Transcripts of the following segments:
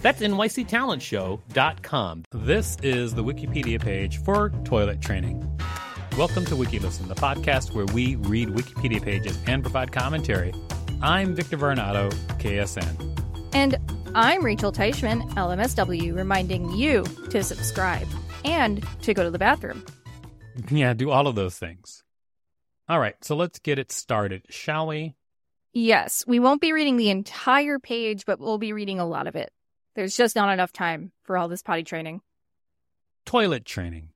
That's nyctalentshow.com. This is the Wikipedia page for toilet training. Welcome to WikiListen, the podcast where we read Wikipedia pages and provide commentary. I'm Victor Varnado, KSN. And I'm Rachel Teichman, LMSW, reminding you to subscribe and to go to the bathroom. Yeah, do all of those things. All right, so let's get it started, shall we? Yes, we won't be reading the entire page, but we'll be reading a lot of it. There's just not enough time for all this potty training. Toilet training.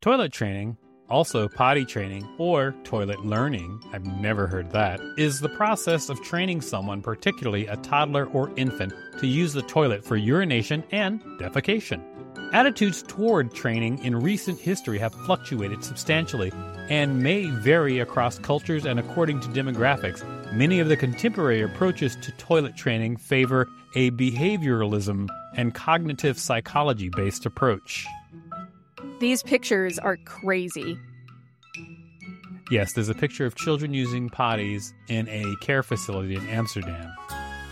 Toilet training, also potty training or toilet learning, I've never heard that, is the process of training someone, particularly a toddler or infant, to use the toilet for urination and defecation. Attitudes toward training in recent history have fluctuated substantially and may vary across cultures and according to demographics. Many of the contemporary approaches to toilet training favor a behavioralism and cognitive psychology based approach. These pictures are crazy. Yes, there's a picture of children using potties in a care facility in Amsterdam.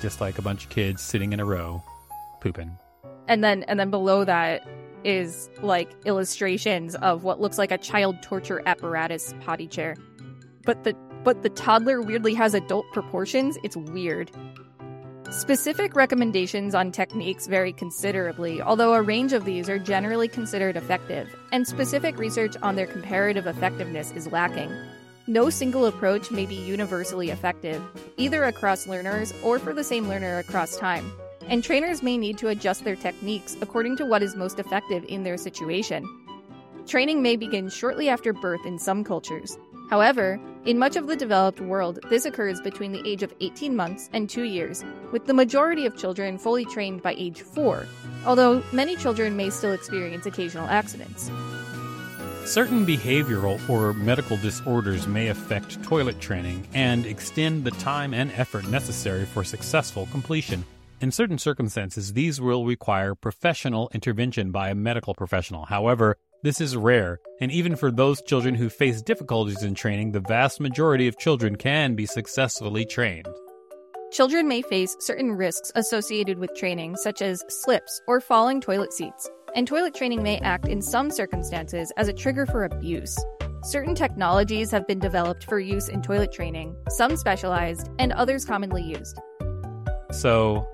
Just like a bunch of kids sitting in a row, pooping. And then and then below that is like illustrations of what looks like a child torture apparatus potty chair. But the but the toddler weirdly has adult proportions. It's weird. Specific recommendations on techniques vary considerably, although a range of these are generally considered effective, and specific research on their comparative effectiveness is lacking. No single approach may be universally effective, either across learners or for the same learner across time, and trainers may need to adjust their techniques according to what is most effective in their situation. Training may begin shortly after birth in some cultures, However, in much of the developed world, this occurs between the age of 18 months and 2 years, with the majority of children fully trained by age 4, although many children may still experience occasional accidents. Certain behavioral or medical disorders may affect toilet training and extend the time and effort necessary for successful completion. In certain circumstances, these will require professional intervention by a medical professional. However, this is rare, and even for those children who face difficulties in training, the vast majority of children can be successfully trained. Children may face certain risks associated with training, such as slips or falling toilet seats, and toilet training may act in some circumstances as a trigger for abuse. Certain technologies have been developed for use in toilet training, some specialized, and others commonly used. So,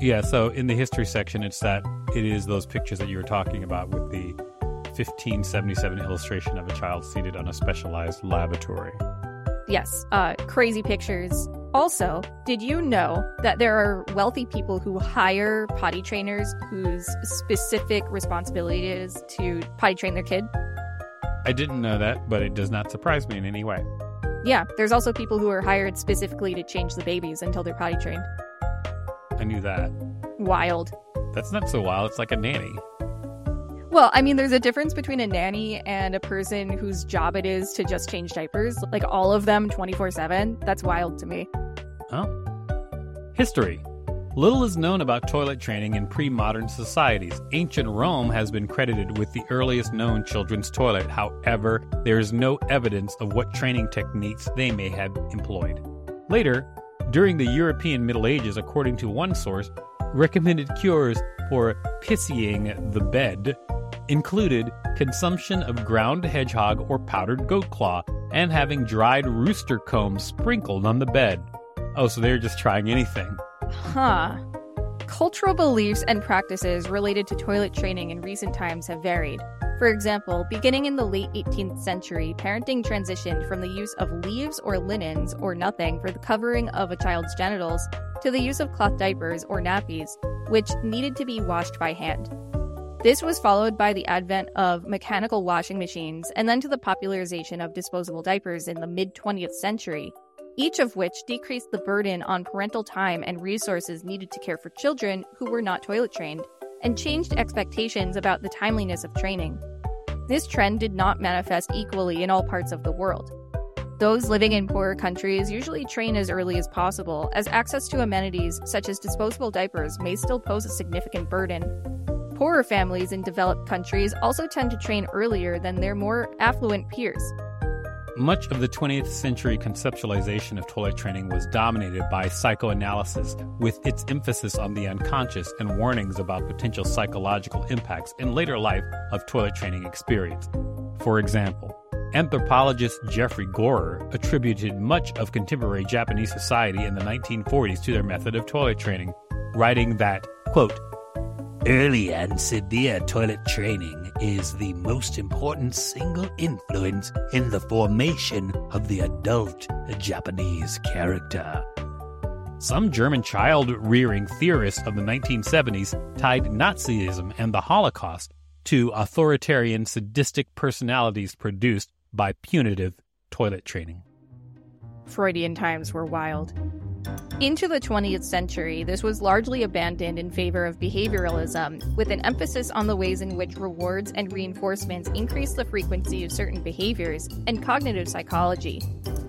yeah, so in the history section, it's that it is those pictures that you were talking about with the 1577 illustration of a child seated on a specialized lavatory. Yes, uh, crazy pictures. Also, did you know that there are wealthy people who hire potty trainers whose specific responsibility is to potty train their kid? I didn't know that, but it does not surprise me in any way. Yeah, there's also people who are hired specifically to change the babies until they're potty trained. I knew that. Wild. That's not so wild. It's like a nanny. Well, I mean, there's a difference between a nanny and a person whose job it is to just change diapers, like all of them 24 7. That's wild to me. Oh. History. Little is known about toilet training in pre modern societies. Ancient Rome has been credited with the earliest known children's toilet. However, there is no evidence of what training techniques they may have employed. Later, during the European Middle Ages, according to one source, recommended cures for pissying the bed included consumption of ground hedgehog or powdered goat claw and having dried rooster combs sprinkled on the bed. Oh, so they're just trying anything. Huh. Cultural beliefs and practices related to toilet training in recent times have varied. For example, beginning in the late 18th century, parenting transitioned from the use of leaves or linens or nothing for the covering of a child's genitals to the use of cloth diapers or nappies, which needed to be washed by hand. This was followed by the advent of mechanical washing machines and then to the popularization of disposable diapers in the mid 20th century, each of which decreased the burden on parental time and resources needed to care for children who were not toilet trained, and changed expectations about the timeliness of training. This trend did not manifest equally in all parts of the world. Those living in poorer countries usually train as early as possible, as access to amenities such as disposable diapers may still pose a significant burden. Poorer families in developed countries also tend to train earlier than their more affluent peers. Much of the 20th century conceptualization of toilet training was dominated by psychoanalysis, with its emphasis on the unconscious and warnings about potential psychological impacts in later life of toilet training experience. For example, Anthropologist Geoffrey Gorer attributed much of contemporary Japanese society in the 1940s to their method of toilet training, writing that, quote, Early and severe toilet training is the most important single influence in the formation of the adult Japanese character. Some German child rearing theorists of the 1970s tied Nazism and the Holocaust to authoritarian sadistic personalities produced by punitive toilet training. Freudian times were wild. Into the 20th century, this was largely abandoned in favor of behavioralism, with an emphasis on the ways in which rewards and reinforcements increase the frequency of certain behaviors, and cognitive psychology,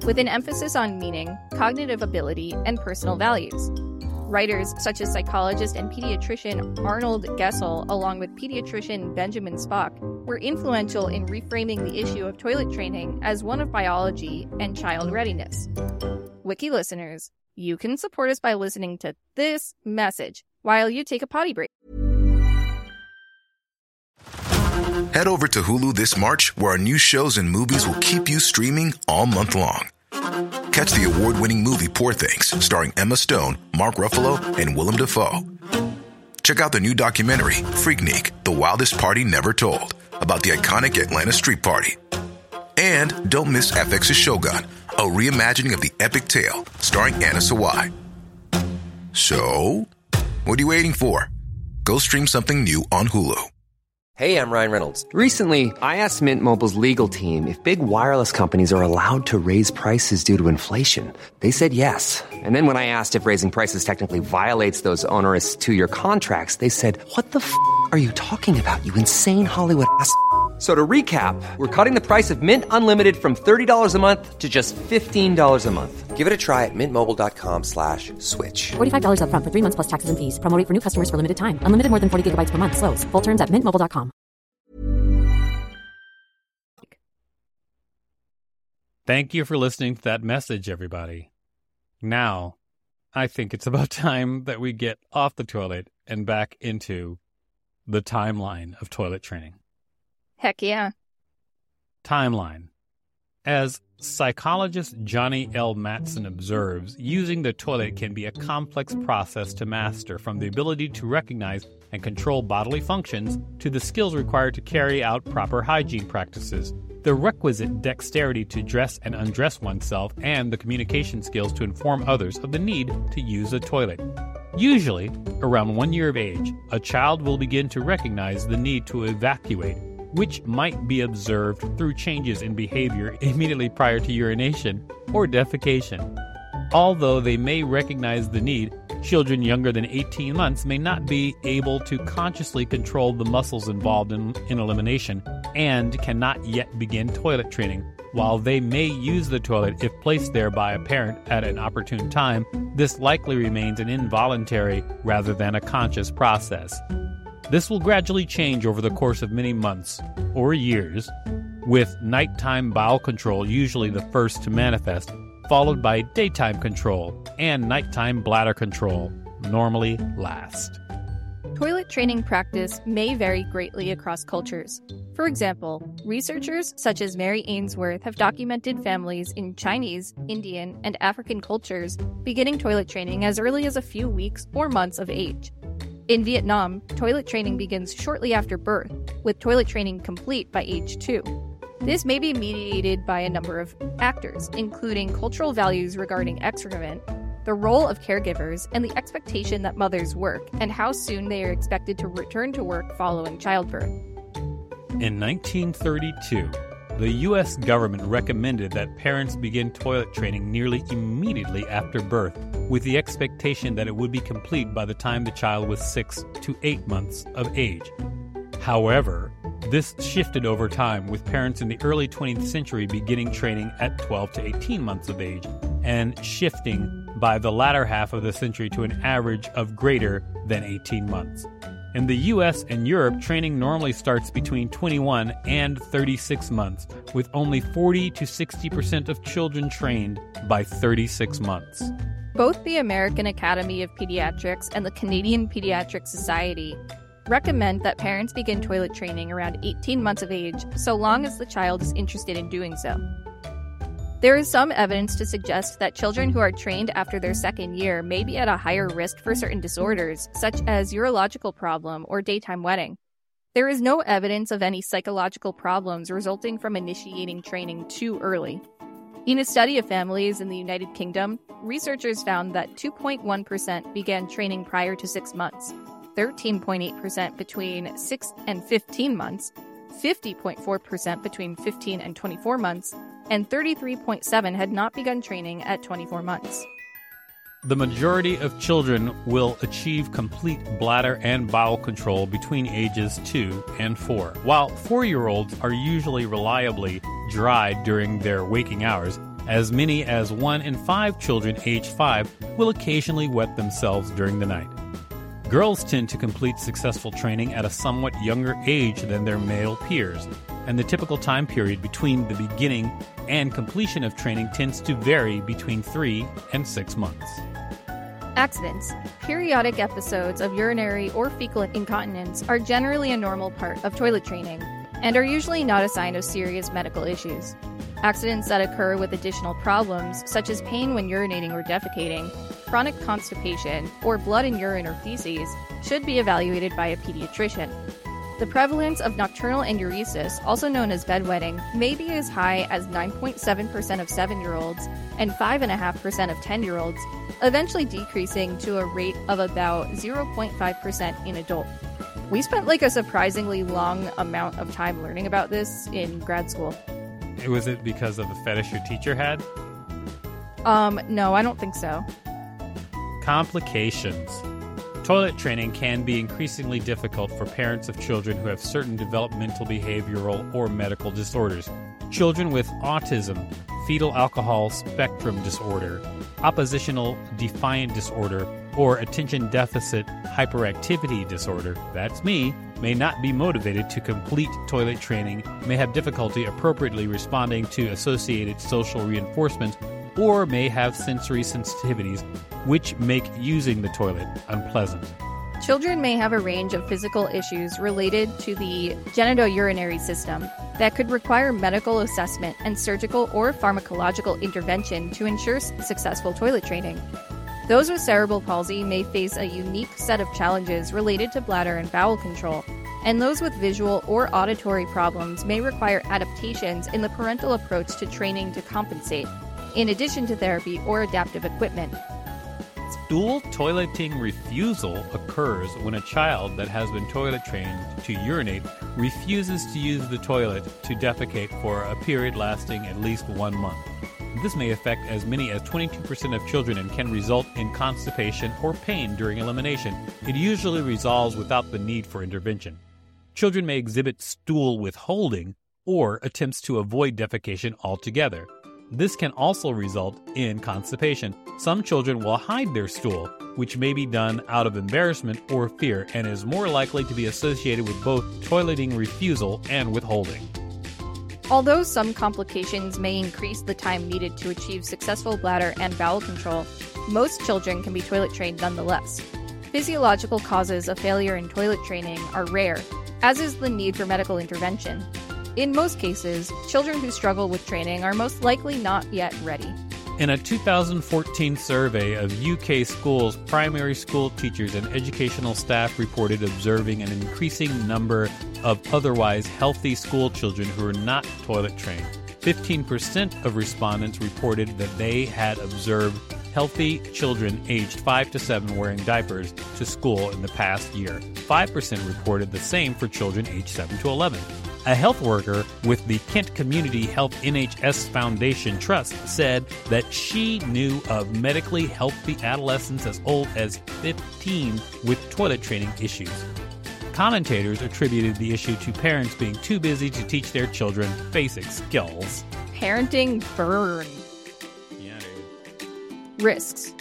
with an emphasis on meaning, cognitive ability, and personal values. Writers such as psychologist and pediatrician Arnold Gesell, along with pediatrician Benjamin Spock, were influential in reframing the issue of toilet training as one of biology and child readiness. Wiki listeners, you can support us by listening to this message while you take a potty break. Head over to Hulu this March, where our new shows and movies will keep you streaming all month long. Catch the award winning movie Poor Things, starring Emma Stone, Mark Ruffalo, and Willem Dafoe. Check out the new documentary, Freaknik The Wildest Party Never Told, about the iconic Atlanta Street Party. And don't miss FX's Shogun, a reimagining of the epic tale, starring Anna Sawai. So, what are you waiting for? Go stream something new on Hulu. Hey, I'm Ryan Reynolds. Recently, I asked Mint Mobile's legal team if big wireless companies are allowed to raise prices due to inflation. They said yes. And then when I asked if raising prices technically violates those onerous two year contracts, they said, What the f are you talking about, you insane Hollywood ass? So to recap, we're cutting the price of Mint Unlimited from $30 a month to just $15 a month. Give it a try at mintmobile.com slash switch. $45 up front for three months plus taxes and fees. Promo for new customers for limited time. Unlimited more than 40 gigabytes per month. Slows. Full terms at mintmobile.com. Thank you for listening to that message, everybody. Now, I think it's about time that we get off the toilet and back into the timeline of toilet training. Heck yeah. Timeline. As psychologist Johnny L. Matson observes, using the toilet can be a complex process to master from the ability to recognize and control bodily functions to the skills required to carry out proper hygiene practices, the requisite dexterity to dress and undress oneself, and the communication skills to inform others of the need to use a toilet. Usually, around one year of age, a child will begin to recognize the need to evacuate which might be observed through changes in behavior immediately prior to urination or defecation. Although they may recognize the need, children younger than 18 months may not be able to consciously control the muscles involved in, in elimination and cannot yet begin toilet training. While they may use the toilet if placed there by a parent at an opportune time, this likely remains an involuntary rather than a conscious process. This will gradually change over the course of many months or years, with nighttime bowel control usually the first to manifest, followed by daytime control and nighttime bladder control, normally last. Toilet training practice may vary greatly across cultures. For example, researchers such as Mary Ainsworth have documented families in Chinese, Indian, and African cultures beginning toilet training as early as a few weeks or months of age. In Vietnam, toilet training begins shortly after birth, with toilet training complete by age 2. This may be mediated by a number of factors, including cultural values regarding excrement, the role of caregivers, and the expectation that mothers work, and how soon they are expected to return to work following childbirth. In 1932, the U.S. government recommended that parents begin toilet training nearly immediately after birth, with the expectation that it would be complete by the time the child was six to eight months of age. However, this shifted over time, with parents in the early 20th century beginning training at 12 to 18 months of age, and shifting by the latter half of the century to an average of greater than 18 months. In the US and Europe, training normally starts between 21 and 36 months, with only 40 to 60% of children trained by 36 months. Both the American Academy of Pediatrics and the Canadian Pediatric Society recommend that parents begin toilet training around 18 months of age, so long as the child is interested in doing so. There is some evidence to suggest that children who are trained after their second year may be at a higher risk for certain disorders, such as urological problem or daytime wetting. There is no evidence of any psychological problems resulting from initiating training too early. In a study of families in the United Kingdom, researchers found that 2.1% began training prior to six months, 13.8% between 6 and 15 months, 50.4% between 15 and 24 months, and 33.7 had not begun training at 24 months. The majority of children will achieve complete bladder and bowel control between ages 2 and 4, while 4 year olds are usually reliably dry during their waking hours. As many as 1 in 5 children aged 5 will occasionally wet themselves during the night. Girls tend to complete successful training at a somewhat younger age than their male peers, and the typical time period between the beginning and completion of training tends to vary between 3 and 6 months. Accidents. Periodic episodes of urinary or fecal incontinence are generally a normal part of toilet training and are usually not a sign of serious medical issues. Accidents that occur with additional problems, such as pain when urinating or defecating, chronic constipation, or blood in urine or feces, should be evaluated by a pediatrician. The prevalence of nocturnal enuresis, also known as bedwetting, may be as high as 9.7% of 7 year olds and 5.5% of 10 year olds, eventually decreasing to a rate of about 0.5% in adults. We spent like a surprisingly long amount of time learning about this in grad school. Was it because of the fetish your teacher had? Um, no, I don't think so. Complications. Toilet training can be increasingly difficult for parents of children who have certain developmental, behavioral, or medical disorders. Children with autism, fetal alcohol spectrum disorder, oppositional defiant disorder, or attention deficit hyperactivity disorder, that's me, may not be motivated to complete toilet training, may have difficulty appropriately responding to associated social reinforcement, or may have sensory sensitivities which make using the toilet unpleasant. Children may have a range of physical issues related to the genitourinary system that could require medical assessment and surgical or pharmacological intervention to ensure successful toilet training. Those with cerebral palsy may face a unique set of challenges related to bladder and bowel control, and those with visual or auditory problems may require adaptations in the parental approach to training to compensate, in addition to therapy or adaptive equipment. Stool toileting refusal occurs when a child that has been toilet trained to urinate refuses to use the toilet to defecate for a period lasting at least one month. This may affect as many as 22% of children and can result in constipation or pain during elimination. It usually resolves without the need for intervention. Children may exhibit stool withholding or attempts to avoid defecation altogether. This can also result in constipation. Some children will hide their stool, which may be done out of embarrassment or fear and is more likely to be associated with both toileting refusal and withholding. Although some complications may increase the time needed to achieve successful bladder and bowel control, most children can be toilet trained nonetheless. Physiological causes of failure in toilet training are rare, as is the need for medical intervention. In most cases, children who struggle with training are most likely not yet ready. In a 2014 survey of UK schools, primary school teachers and educational staff reported observing an increasing number of otherwise healthy school children who are not toilet trained. 15% of respondents reported that they had observed healthy children aged 5 to 7 wearing diapers to school in the past year. 5% reported the same for children aged 7 to 11. A health worker with the Kent Community Health NHS Foundation Trust said that she knew of medically healthy adolescents as old as 15 with toilet training issues. Commentators attributed the issue to parents being too busy to teach their children basic skills. Parenting burn. Yeah, dude. Risks.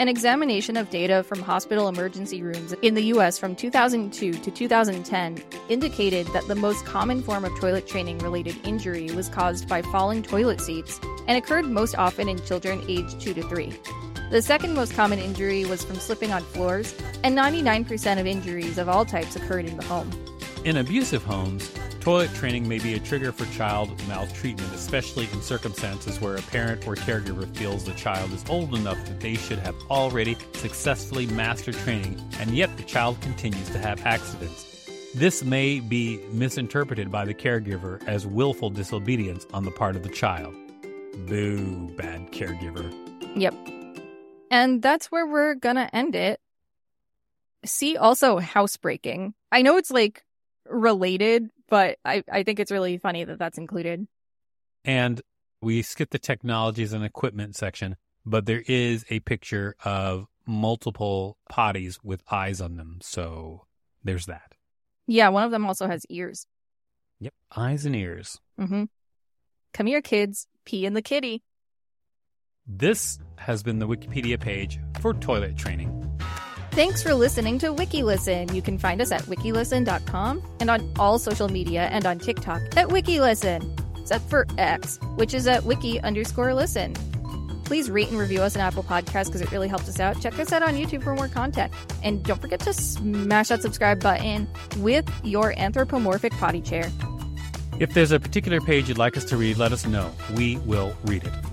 An examination of data from hospital emergency rooms in the US from 2002 to 2010 indicated that the most common form of toilet training related injury was caused by falling toilet seats and occurred most often in children aged 2 to 3. The second most common injury was from slipping on floors, and 99% of injuries of all types occurred in the home. In abusive homes, toilet training may be a trigger for child maltreatment, especially in circumstances where a parent or caregiver feels the child is old enough that they should have already successfully mastered training, and yet the child continues to have accidents. This may be misinterpreted by the caregiver as willful disobedience on the part of the child. Boo, bad caregiver. Yep. And that's where we're gonna end it. See also housebreaking. I know it's like related, but I, I think it's really funny that that's included. And we skipped the technologies and equipment section, but there is a picture of multiple potties with eyes on them. So there's that. Yeah, one of them also has ears. Yep, eyes and ears. Mm-hmm. Come here, kids. Pee in the kitty. This has been the Wikipedia page for toilet training. Thanks for listening to WikiListen. You can find us at wikilisten.com and on all social media and on TikTok at WikiListen, except for X, which is at wiki underscore listen. Please rate and review us on Apple Podcasts because it really helps us out. Check us out on YouTube for more content. And don't forget to smash that subscribe button with your anthropomorphic potty chair. If there's a particular page you'd like us to read, let us know. We will read it.